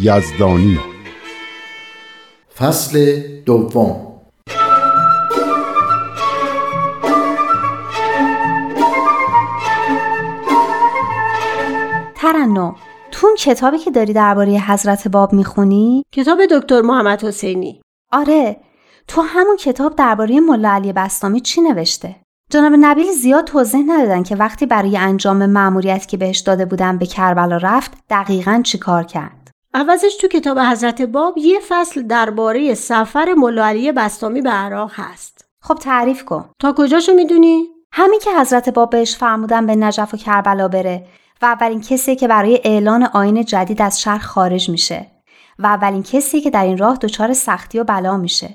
یزدانی. فصل دوم. ترنم تو اون کتابی که داری درباره حضرت باب می‌خونی؟ کتاب دکتر محمد حسینی. آره تو همون کتاب درباره ملا علی بستامی چی نوشته؟ جناب نبیل زیاد توضیح ندادن که وقتی برای انجام مأموریت که بهش داده بودن به کربلا رفت دقیقا چی کار کرد. عوضش تو کتاب حضرت باب یه فصل درباره سفر ملا علی بستامی به عراق هست. خب تعریف کن. تا کجاشو می‌دونی؟ همین که حضرت باب بهش فرمودن به نجف و کربلا بره و اولین کسی که برای اعلان آین جدید از شهر خارج میشه و اولین کسی که در این راه دچار سختی و بلا میشه.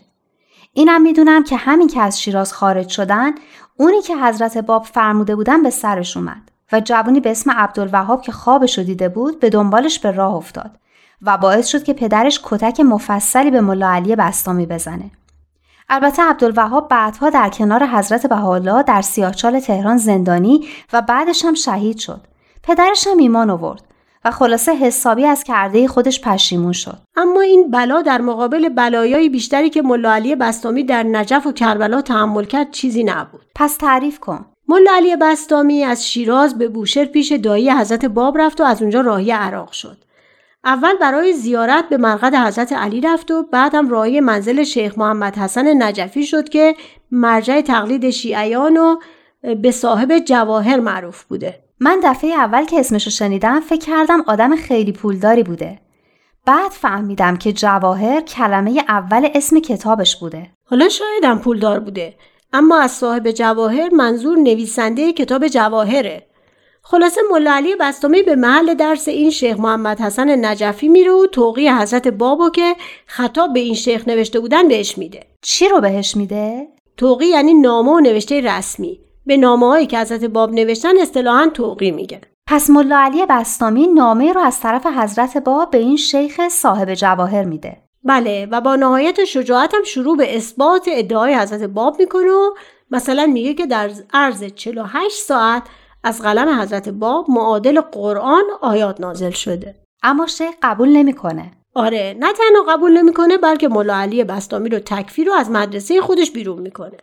اینم می‌دونم که همین که از شیراز خارج شدن اونی که حضرت باب فرموده بودن به سرش اومد و جوانی به اسم عبدالوهاب که خوابش رو دیده بود به دنبالش به راه افتاد. و باعث شد که پدرش کتک مفصلی به ملا علی بستامی بزنه. البته عبدالوهاب بعدها در کنار حضرت بهاءالله در سیاهچال تهران زندانی و بعدش هم شهید شد. پدرش هم ایمان آورد و خلاصه حسابی از کرده خودش پشیمون شد. اما این بلا در مقابل بلایای بیشتری که ملا علی بستامی در نجف و کربلا تحمل کرد چیزی نبود. پس تعریف کن. ملا علی بستامی از شیراز به بوشهر پیش دایی حضرت باب رفت و از اونجا راهی عراق شد. اول برای زیارت به مرقد حضرت علی رفت و بعدم راهی منزل شیخ محمد حسن نجفی شد که مرجع تقلید شیعیان و به صاحب جواهر معروف بوده. من دفعه اول که اسمشو شنیدم فکر کردم آدم خیلی پولداری بوده. بعد فهمیدم که جواهر کلمه اول اسم کتابش بوده. حالا شایدم پولدار بوده. اما از صاحب جواهر منظور نویسنده کتاب جواهره. خلاصه ملا علی بستامی به محل درس این شیخ محمد حسن نجفی میره و توقی حضرت بابو که خطاب به این شیخ نوشته بودن بهش میده. چی رو بهش میده؟ توقی یعنی نامه و نوشته رسمی. به نامه هایی که حضرت باب نوشتن اصطلاحا توقی میگن. پس ملا علی بستامی نامه رو از طرف حضرت باب به این شیخ صاحب جواهر میده. بله و با نهایت شجاعت هم شروع به اثبات ادعای حضرت باب می‌کنه و مثلا میگه که در عرض 48 ساعت از قلم حضرت باب معادل قرآن آیات نازل شده. اما شیخ قبول نمی‌کنه. آره نه تنها قبول نمی‌کنه بلکه ملا علی بستامی رو تکفیر رو از مدرسه خودش بیرون می‌کنه.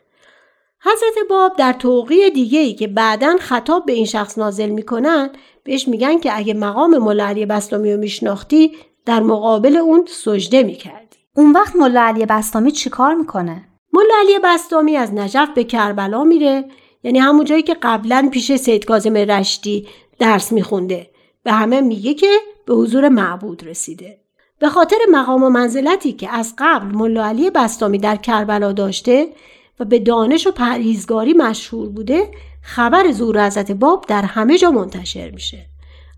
حضرت باب در توقی دیگه ای که بعدا خطاب به این شخص نازل می‌کنن بهش میگن که اگه مقام ملا علی بستامی رو میشناختی در مقابل اون سجده می‌کردی. اون وقت ملا علی بستامی چیکار می‌کنه؟ ملا علی بستامی از نجف به کربلا میره یعنی همون جایی که قبلا پیش سید کاظم رشتی درس میخونده. به همه میگه که به حضور معبود رسیده. به خاطر مقام و منزلتی که از قبل ملا علی بستامی در کربلا داشته و به دانش و پرهیزگاری مشهور بوده خبر زور حضرت باب در همه جا منتشر میشه.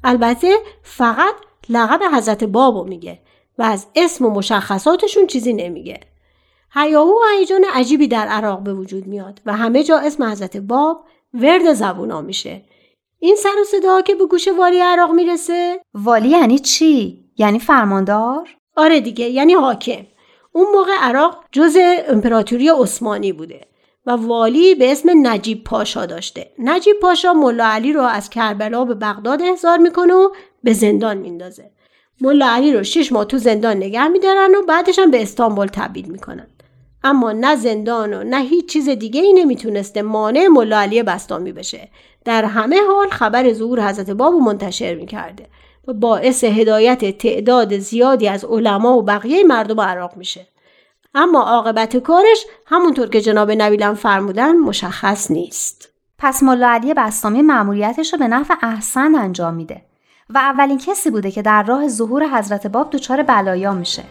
البته فقط لقب حضرت بابو میگه و از اسم و مشخصاتشون چیزی نمیگه. هیاهو و هیجان عجیبی در عراق به وجود میاد و همه جا اسم حضرت باب ورد زبونا میشه. این سر و صدا که به گوش والی عراق می‌رسه؟ والی یعنی چی؟ یعنی فرماندار؟ آره دیگه یعنی حاکم. اون موقع عراق جز امپراتوری عثمانی بوده و والی به اسم نجیب پاشا داشته. نجیب پاشا ملا علی رو از کربلا به بغداد احضار می‌کنه و به زندان میندازه. ملا علی رو شش ماه تو زندان نگه میدارن و بعدش هم به استانبول تبدیل می‌کنن. اما نه زندان و نه هیچ چیز دیگه ای نمی‌تونسته مانع ملا علی بستامی بشه. در همه حال خبر ظهور حضرت باب رو منتشر می‌کرده و باعث هدایت تعداد زیادی از علما و بقیه مردم عراق میشه. اما عاقبت کارش همونطور که جناب نبیلم فرمودن مشخص نیست. پس ملا علی بستامی مأموریتش رو به نفع احسن انجام میده و اولین کسی بوده که در راه ظهور حضرت باب دچار بلایا میشه.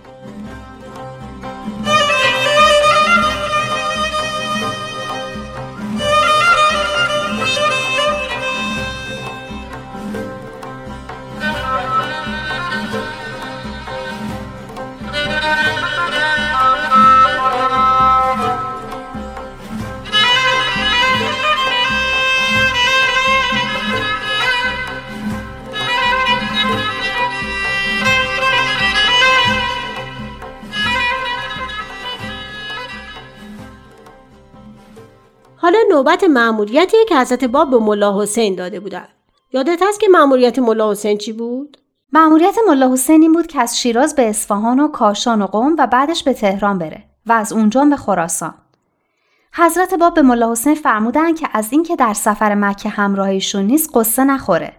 حالا نوبت مأموریتی که حضرت باب به ملا حسین داده بودن. یادت هست که مأموریت ملا حسین چی بود؟ مأموریت ملا حسین این بود که از شیراز به اصفهان و کاشان و قم و بعدش به تهران بره و از اونجا به خراسان. حضرت باب به ملا حسین فرمودن که از اینکه در سفر مکه همراهیشون نیست قصه نخوره.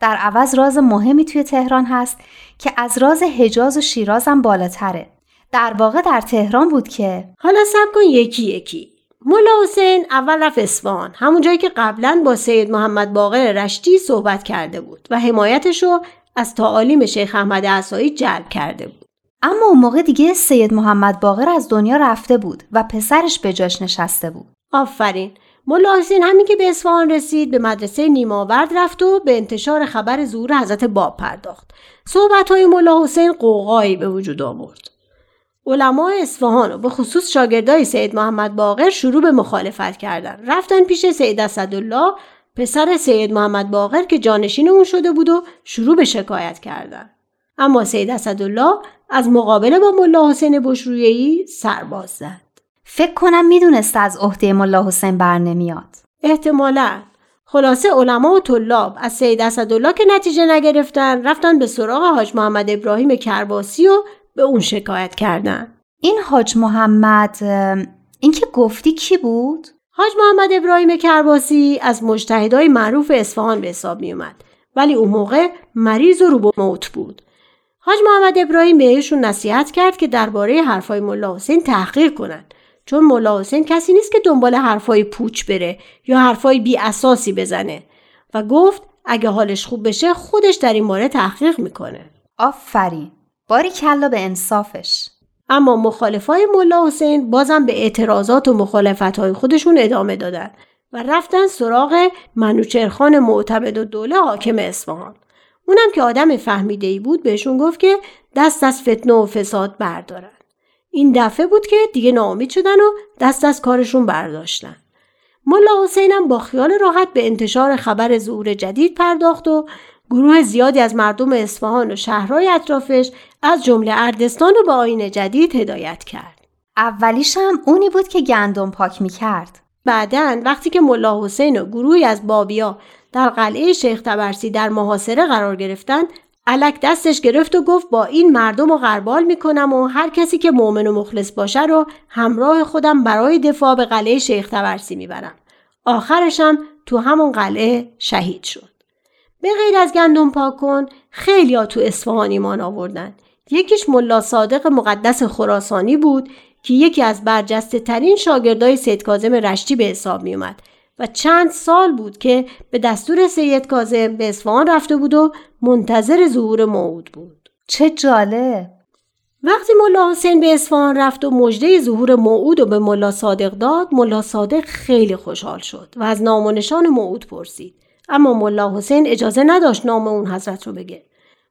در عوض راز مهمی توی تهران هست که از راز حجاز و شیراز هم بالاتره. در واقع در تهران بود که حالا سب کن یکی یکی. ملا حسین اول رفت اصفهان. همون جایی که قبلا با سید محمد باقر رشتی صحبت کرده بود و حمایتش رو از تعالیم شیخ احمد عصایی جلب کرده بود. اما اون موقع دیگه سید محمد باقر از دنیا رفته بود و پسرش به جاش نشسته بود. آفرین. ملا حسین همین که به اصفهان رسید به مدرسه نیماورد رفت و به انتشار خبر ظهور حضرت باب پرداخت. صحبت های ملا حسین قوقایی به وجود آورد. علمای اصفهان و به خصوص شاگردای سید محمد باقر شروع به مخالفت کردن. رفتن پیش سید اسدالله پسر سید محمد باقر که جانشین اون شده بود و شروع به شکایت کردن. اما سید اسدالله از مقابله با ملا حسین بشرویهی سرباز زد. فکر کنم می‌دونست از عهده ملا حسین بر نمیاد. احتمالا. خلاصه علما و طلاب از سید اسدالله که نتیجه نگرفتن رفتن به سراغ حاج محمد ابراهیم کرباسی و به اون شکایت کردن. این حاج محمد این که گفتی کی بود؟ حاج محمد ابراهیم کرباسی از مجتهدای معروف اصفهان به حساب می اومد ولی اون موقع مریض و رو موت بود. حاج محمد ابراهیم بهشون نصیحت کرد که درباره حرفای ملا حسین تحقیق کنند چون ملا حسین کسی نیست که دنبال حرفای پوچ بره یا حرفای بی اساسی بزنه. و گفت اگه حالش خوب بشه خودش در این باره تحقیق می‌کنه. آفرین. باری کلا به انصافش. اما مخالفای ملا حسین بازم به اعتراضات و مخالفتهای خودشون ادامه دادن و رفتن سراغ منوچرخان معتمد و دوله حاکم اصفهان. اونم که آدم فهمیده ای بود بهشون گفت که دست از فتنه و فساد بردارن. این دفعه بود که دیگه ناامید شدن و دست از کارشون برداشتن. ملا حسینم با خیال راحت به انتشار خبر ظهور جدید پرداخت و گروه زیادی از مردم اصفهان و شهرهای اطرافش از جمله اردستان رو به آین جدید هدایت کرد. اولیش هم اونی بود که گندم پاک می‌کرد. بعدا وقتی که ملا حسین و گروهی از بابیا در قلعه شیخ تبرسی در محاصره قرار گرفتن علک دستش گرفت و گفت با این مردم رو غربال می‌کنم و هر کسی که مؤمن و مخلص باشه رو همراه خودم برای دفاع به قلعه شیخ تبرسی می‌برم. آخرشم تو همون قلعه شهید شد. به غیر از گندم پاک کن خیلی تو اصفهان ایمان آوردن. یکیش ملا صادق مقدس خراسانی بود که یکی از برجسته ترین شاگردای سید کازم رشتی به حساب می اومد و چند سال بود که به دستور سید کازم به اصفهان رفته بود و منتظر ظهور موعود بود. چه جالب! وقتی ملا حسین به اصفهان رفت و مژده ظهور موعود و به ملا صادق داد، ملا صادق خیلی خوشحال شد و از نام و نشان موعود پرسید. اما ملا حسین اجازه نداشت نام اون حضرت رو بگه.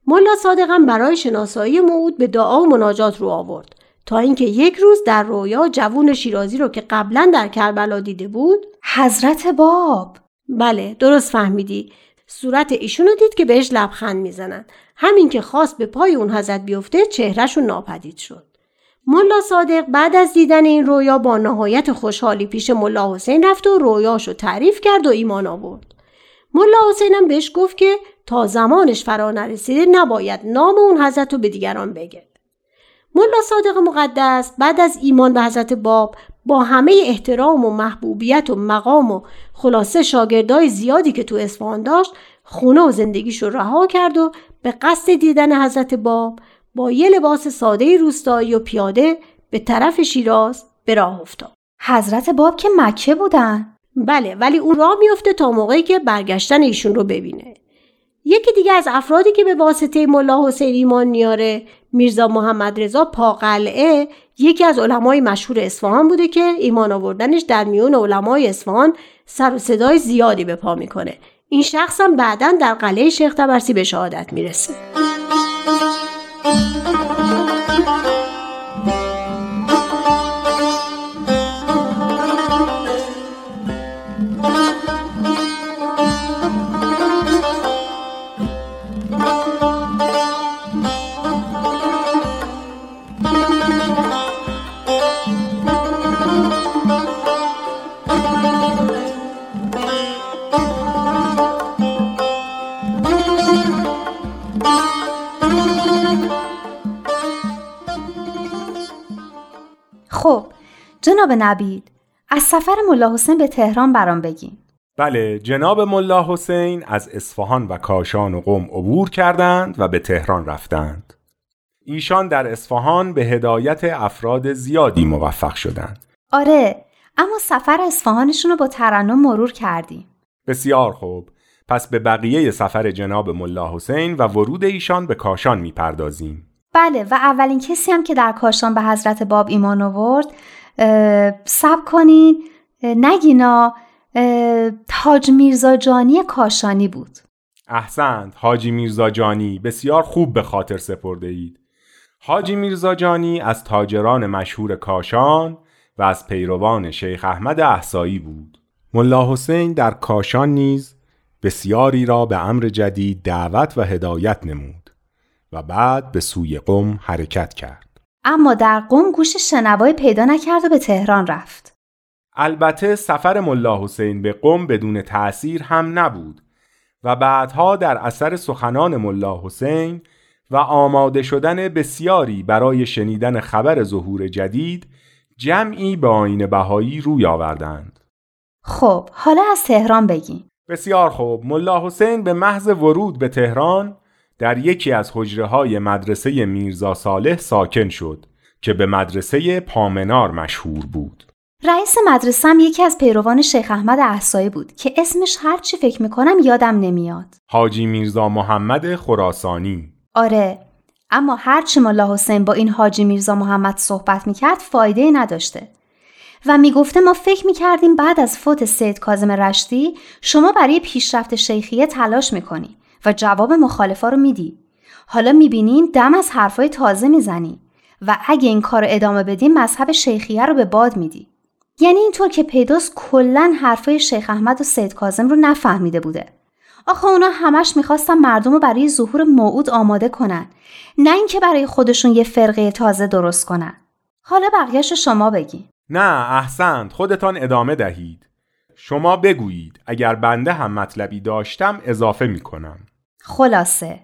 ملا صادقم برای شناسایی موعود به دعا و مناجات رو آورد. تا اینکه یک روز در رویا جوون شیرازی رو که قبلا در کربلا دیده بود حضرت باب. بله درست فهمیدی. صورت ایشونو دید که بهش لبخند می‌زنن. همین که خواست به پای اون حضرت بیفته چهرهشون ناپدید شد. ملا صادق بعد از دیدن این رویا با نهایت خوشحالی پیش ملا حسین رفت و رویاشو تعریف کرد و ایمان آورد. ملا حسینم بهش گفت که تا زمانش فرا نرسیده نباید نام اون حضرت رو به دیگران بگه. ملا صادق مقدس بعد از ایمان به حضرت باب با همه احترام و محبوبیت و مقام و خلاصه شاگردای زیادی که تو اصفهان داشت خونه و زندگیش رو رها کرد و به قصد دیدن حضرت باب با یه لباس ساده روستایی و پیاده به طرف شیراز به راه افتاد. حضرت باب که مکه بودن بله ولی اون راه میفته تا موقعی که برگشتن ایشون رو ببینه. یکی دیگه از افرادی که به واسطه ملا حسین ایمان میاره میرزا محمد رضا پاقلعه یکی از علمای مشهور اصفهان بوده که ایمان آوردنش در میون علمای اصفهان سر و صدای زیادی به پا می‌کنه این شخص هم بعدا در قلعه شیخ تبرسی به شهادت می‌رسه جناب نبید از سفر ملا حسین به تهران برام بگین. بله جناب ملا حسین از اصفهان و کاشان و قم عبور کردند و به تهران رفتند. ایشان در اصفهان به هدایت افراد زیادی موفق شدند. آره اما سفر اصفهانشون رو با ترنم مرور کردیم. بسیار خوب. پس به بقیه سفر جناب ملا حسین و ورود ایشان به کاشان می‌پردازیم. بله و اولین کسی هم که در کاشان به حضرت باب ایمان آورد سب کنین. نگینا تاج میرزا جانی کاشانی بود. احسنت حاجی میرزا جانی بسیار خوب به خاطر سپرده اید. حاجی میرزا جانی از تاجران مشهور کاشان و از پیروان شیخ احمد احسایی بود. ملا حسین در کاشان نیز بسیاری را به امر جدید دعوت و هدایت نمود و بعد به سوی قم حرکت کرد. اما در قم گوش شنوایی پیدا نکرد و به تهران رفت. البته سفر ملا حسین به قم بدون تأثیر هم نبود و بعدها در اثر سخنان ملا حسین و آماده شدن بسیاری برای شنیدن خبر ظهور جدید جمعی به آین بهایی روی آوردند. خب حالا از تهران بگیم. بسیار خوب. ملا حسین به محض ورود به تهران در یکی از حجره های مدرسه میرزا صالح ساکن شد که به مدرسه پامنار مشهور بود. رئیس مدرسه هم یکی از پیروان شیخ احمد احسایی بود که اسمش هرچی فکر می‌کنم یادم نمیاد. حاجی میرزا محمد خراسانی. آره اما هرچی ملا حسین با این حاجی میرزا محمد صحبت می‌کرد فایده نداشته. و می‌گفته ما فکر می‌کردیم بعد از فوت سید کازم رشتی شما برای پیشرفت شیخیه تلاش می‌کنی. و جواب مخالفا رو میدی. حالا می‌بینیم دم از حرفای تازه می‌زنی و اگه این کار ادامه بدیم مذهب شیخیه رو به باد میدی. یعنی اینطور که پیداست کلا حرفای شیخ احمد و سید کازم رو نفهمیده بوده. آخه اونا همش می‌خواستن مردم رو برای ظهور موعود آماده کنن. نه اینکه برای خودشون یه فرقه تازه درست کنن. حالا بقیهش شما بگین نه احسنت. خودتان ادامه دهید. شما بگویید اگر بنده هم مطلبی داشتم اضافه می‌کنم. خلاصه.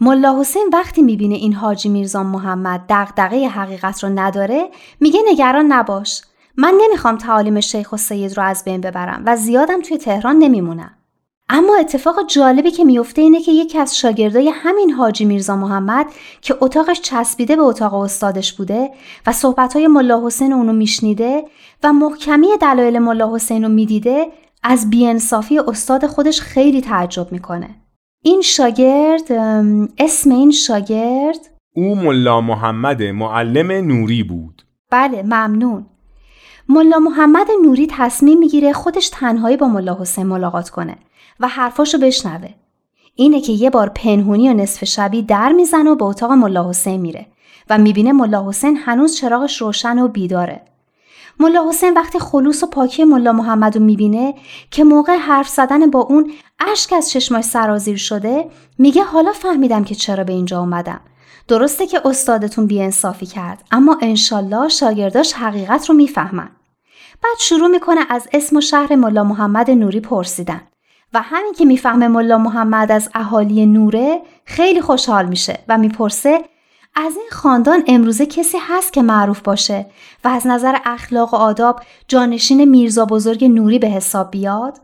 ملا حسین وقتی می‌بینه این حاجی میرزا محمد دغدغه حقیقت رو نداره میگه نگران نباش. من نمی‌خوام تعالیم شیخ و سید رو از بین ببرم و زیادم توی تهران نمیمونم. اما اتفاق جالبی که میفته اینه که یکی از شاگردای همین حاجی میرزا محمد که اتاقش چسبیده به اتاق استادش بوده و صحبتهای ملا حسین اونو میشنیده و محکمی دلایل ملا حسین رو می‌دیده از بیانصافی استاد خودش خیلی تعجب می‌کنه. این شاگرد اسم این شاگرد او ملا محمد معلم نوری بود بله ممنون ملا محمد نوری تصمیم می‌گیره خودش تنهایی با ملا حسین ملاقات کنه و حرفاشو بشنوه. اینه که یه بار پنهونی و نصف شبی در می‌زنه و به اتاق ملا حسین میره و می‌بینه ملا حسین هنوز چراغش روشن و بیداره. ملا حسین وقتی خلوص و پاکی ملا محمد رو می‌بینه که موقع حرف زدن با اون اشک از چشماش سرازیر شده میگه حالا فهمیدم که چرا به اینجا اومدم. درسته که استادتون بیانصافی کرد اما انشالله شاگرداش حقیقت رو می‌فهمن. بعد شروع می‌کنه از اسم و شهر ملا محمد نوری پرسیدن و همین که می‌فهمه ملا محمد از اهالی نوره خیلی خوشحال میشه و می‌پرسه از این خاندان امروزه کسی هست که معروف باشه و از نظر اخلاق و آداب جانشین میرزا بزرگ نوری به حساب بیاد؟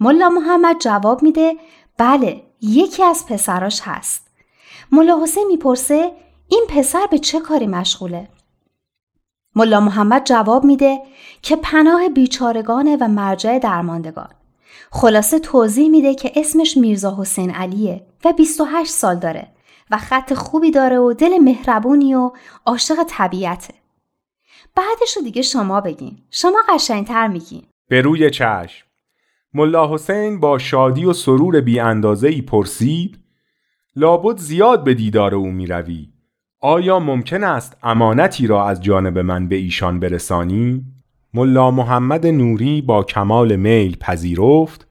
ملا محمد جواب میده بله یکی از پسراش هست. ملا حسین می‌پرسه این پسر به چه کاری مشغوله؟ ملا محمد جواب میده که پناه بیچارگانه و مرجع درماندگان. خلاصه توضیح میده که اسمش میرزا حسین علیه و 28 سال داره و خط خوبی داره و دل مهربونی و عاشق طبیعته. بعدش رو دیگه شما بگین. شما قشنگتر میگین. به روی چشم. ملا حسین با شادی و سرور بی اندازه ای پرسید لابد زیاد به دیدار او می روی. آیا ممکن است امانتی را از جانب من به ایشان برسانی؟ ملا محمد نوری با کمال میل پذیرفت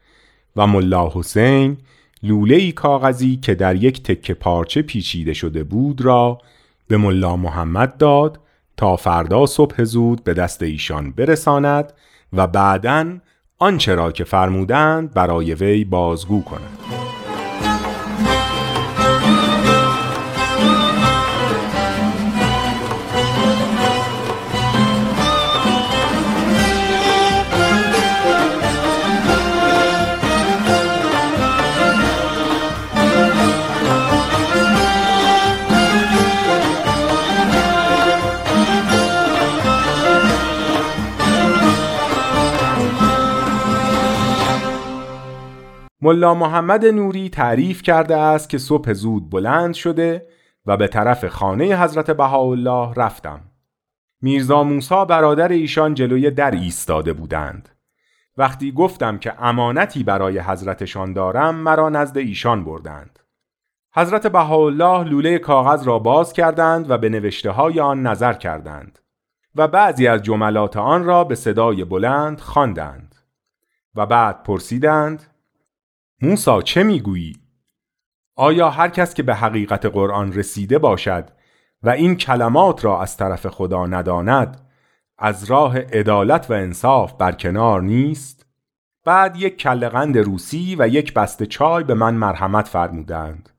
و ملا حسین لوله کاغذی که در یک تکه پارچه پیچیده شده بود را به ملا محمد داد تا فردا صبح زود به دست ایشان برساند و بعدا آنچه را که فرمودند برای وی بازگو کند. ملا محمد نوری تعریف کرده است که صبح زود بلند شده و به طرف خانه حضرت بهاءالله رفتم. میرزا موسا برادر ایشان جلوی در ایستاده بودند. وقتی گفتم که امانتی برای حضرتشان دارم مرا نزد ایشان بردند. حضرت بهاءالله لوله کاغذ را باز کردند و به نوشته های آن نظر کردند و بعضی از جملات آن را به صدای بلند خواندند و بعد پرسیدند موسا چه می‌گویی؟ آیا هر کس که به حقیقت قرآن رسیده باشد و این کلمات را از طرف خدا نداند از راه عدالت و انصاف برکنار نیست؟ بعد یک کلقند روسی و یک بسته چای به من مرحمت فرمودند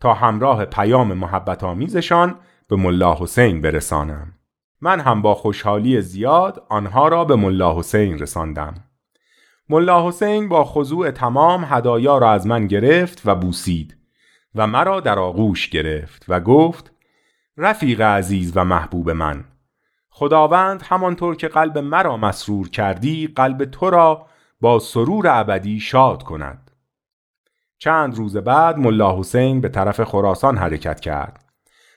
تا همراه پیام محبت آمیزشان به ملا حسین برسانم. من هم با خوشحالی زیاد آنها را به ملا حسین رساندم. ملا حسین با خضوع تمام هدایا را از من گرفت و بوسید و مرا در آغوش گرفت و گفت رفیق عزیز و محبوب من خداوند همانطور که قلب مرا مسرور کردی قلب تو را با سرور ابدی شاد کند. چند روز بعد ملا حسین به طرف خراسان حرکت کرد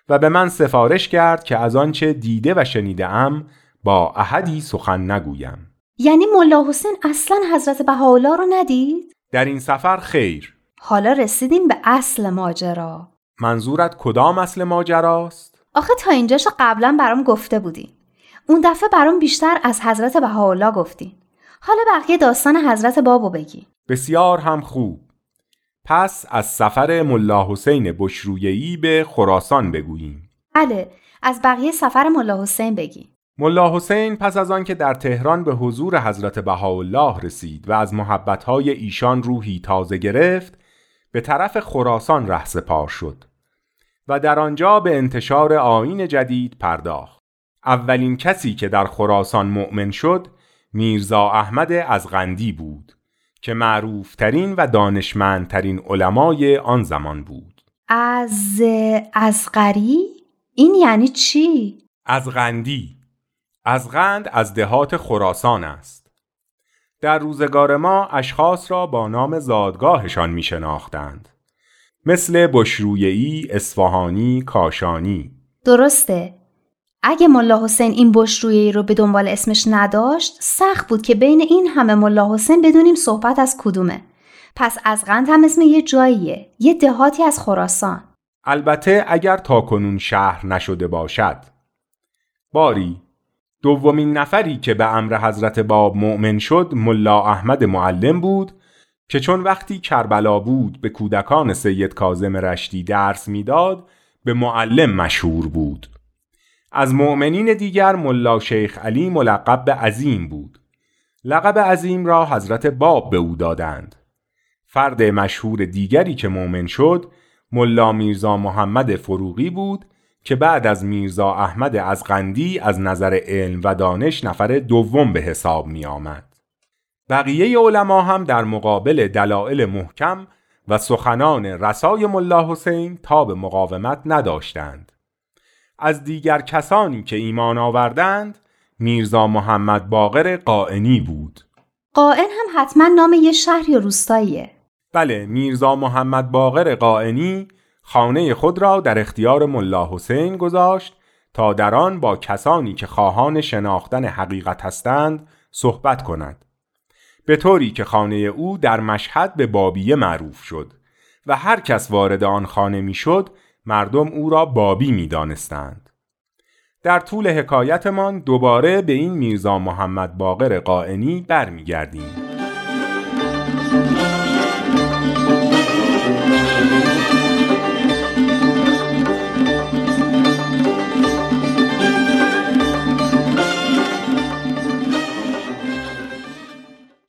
و به من سفارش کرد که از آنچه دیده و شنیده ام با احدی سخن نگویم. یعنی ملا حسین اصلا حضرت بهاءالله رو ندید؟ در این سفر خیر. حالا رسیدیم به اصل ماجرا. منظورت کدام اصل ماجراست؟ آخه تا اینجاشو قبلا برام گفته بودین. اون دفعه برام بیشتر از حضرت بهاءالله گفتین. حالا بقیه داستان حضرت بابو بگی. بسیار هم خوب. پس از سفر ملا حسین بشرویهی به خراسان بگوییم. بله از بقیه سفر ملا حسین بگی. ملا حسین پس از آنکه در تهران به حضور حضرت بهاءالله رسید و از محبتهای ایشان روحی تازه گرفت به طرف خراسان رهسپار شد و در آنجا به انتشار آین جدید پرداخت اولین کسی که در خراسان مؤمن شد میرزا احمد از غندی بود که معروفترین و دانشمندترین علمای آن زمان بود از از غری؟ این یعنی چی؟ از غندی از غند از دهات خراسان است. در روزگار ما اشخاص را با نام زادگاهشان می شناختند مثل بشرویی، اصفهانی، کاشانی. درسته. اگه ملا حسین این بشرویی رو به دنبال اسمش نداشت سخت بود که بین این همه ملا حسین بدونیم صحبت از کدومه. پس از غند هم اسم یه جاییه یه دهاتی از خراسان. البته اگر تاکنون شهر نشده باشد. باری دومین نفری که به امر حضرت باب مؤمن شد ملا احمد معلم بود که چون وقتی کربلا بود به کودکان سید کازم رشتی درس می‌داد به معلم مشهور بود. از مؤمنین دیگر ملا شیخ علی ملقب به عظیم بود. لقب عظیم را حضرت باب به او دادند. فرد مشهور دیگری که مؤمن شد ملا میرزا محمد فروغی بود که بعد از میرزا احمد از قندی از نظر علم و دانش نفر دوم به حساب می آمد. بقیه علما هم در مقابل دلایل محکم و سخنان رسای ملا حسین تا به مقاومت نداشتند. از دیگر کسانی که ایمان آوردند میرزا محمد باقر قائنی بود. قائن هم حتما نام یه شهر یا روستاییه. بله میرزا محمد باقر قائنی خانه خود را در اختیار ملا حسین گذاشت تا در آن با کسانی که خواهان شناختن حقیقت هستند صحبت کند به طوری که خانه او در مشهد به بابیه معروف شد و هر کس وارد آن خانه می‌شد مردم او را بابی می دانستند. در طول حکایتمان دوباره به این میرزا محمد باقر قائنی برمیگردیم.